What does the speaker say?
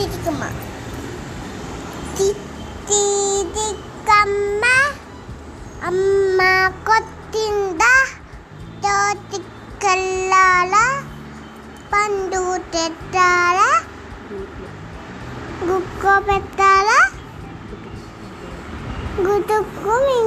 titi kama. Titi di kama. Amma kotinda. Toti kelala. Pandu tetala. Guko petala. Gutuk kumi.